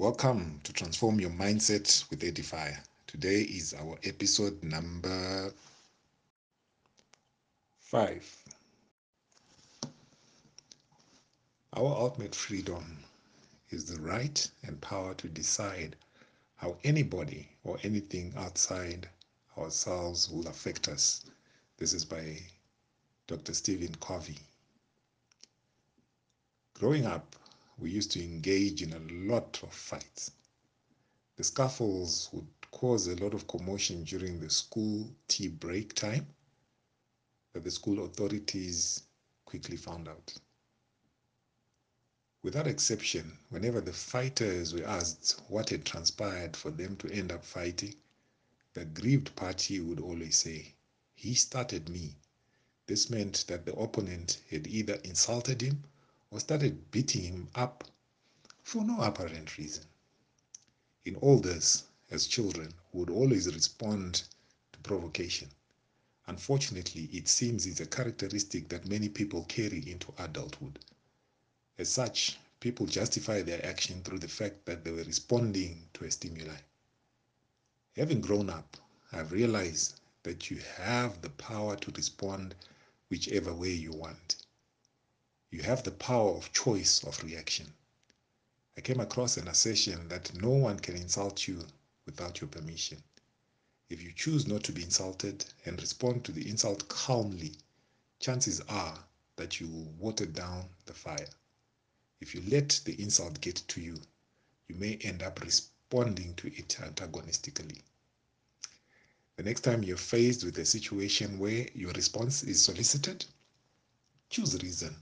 Welcome to Transform Your Mindset with Edifier. Today is our episode number five. Our ultimate freedom is the right and power to decide how anybody or anything outside ourselves will affect us. This is by Dr. Stephen Covey. Growing up, we used to engage in a lot of fights. The scuffles would cause a lot of commotion during the school tea break time that the school authorities quickly found out. Without exception, whenever the fighters were asked what had transpired for them to end up fighting, the aggrieved party would always say, He started me. This meant that the opponent had either insulted him or started beating him up for no apparent reason. In all this, as children, we would always respond to provocation. Unfortunately, it seems it's a characteristic that many people carry into adulthood. As such, people justify their action through the fact that they were responding to a stimuli. Having grown up, I've realized that you have the power to respond whichever way you want. You have the power of choice of reaction. I came across an assertion that no one can insult you without your permission. If you choose not to be insulted and respond to the insult calmly, chances are that you will water down the fire. If you let the insult get to you, you may end up responding to it antagonistically. The next time you're faced with a situation where your response is solicited, choose reason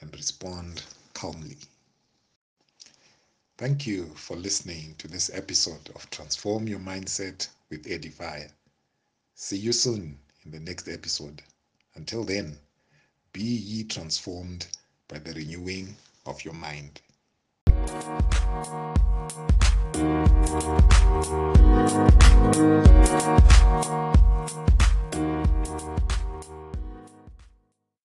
and respond calmly. Thank you for listening to this episode of Transform Your Mindset with Edifier. See you soon in the next episode. Until then, be ye transformed by the renewing of your mind.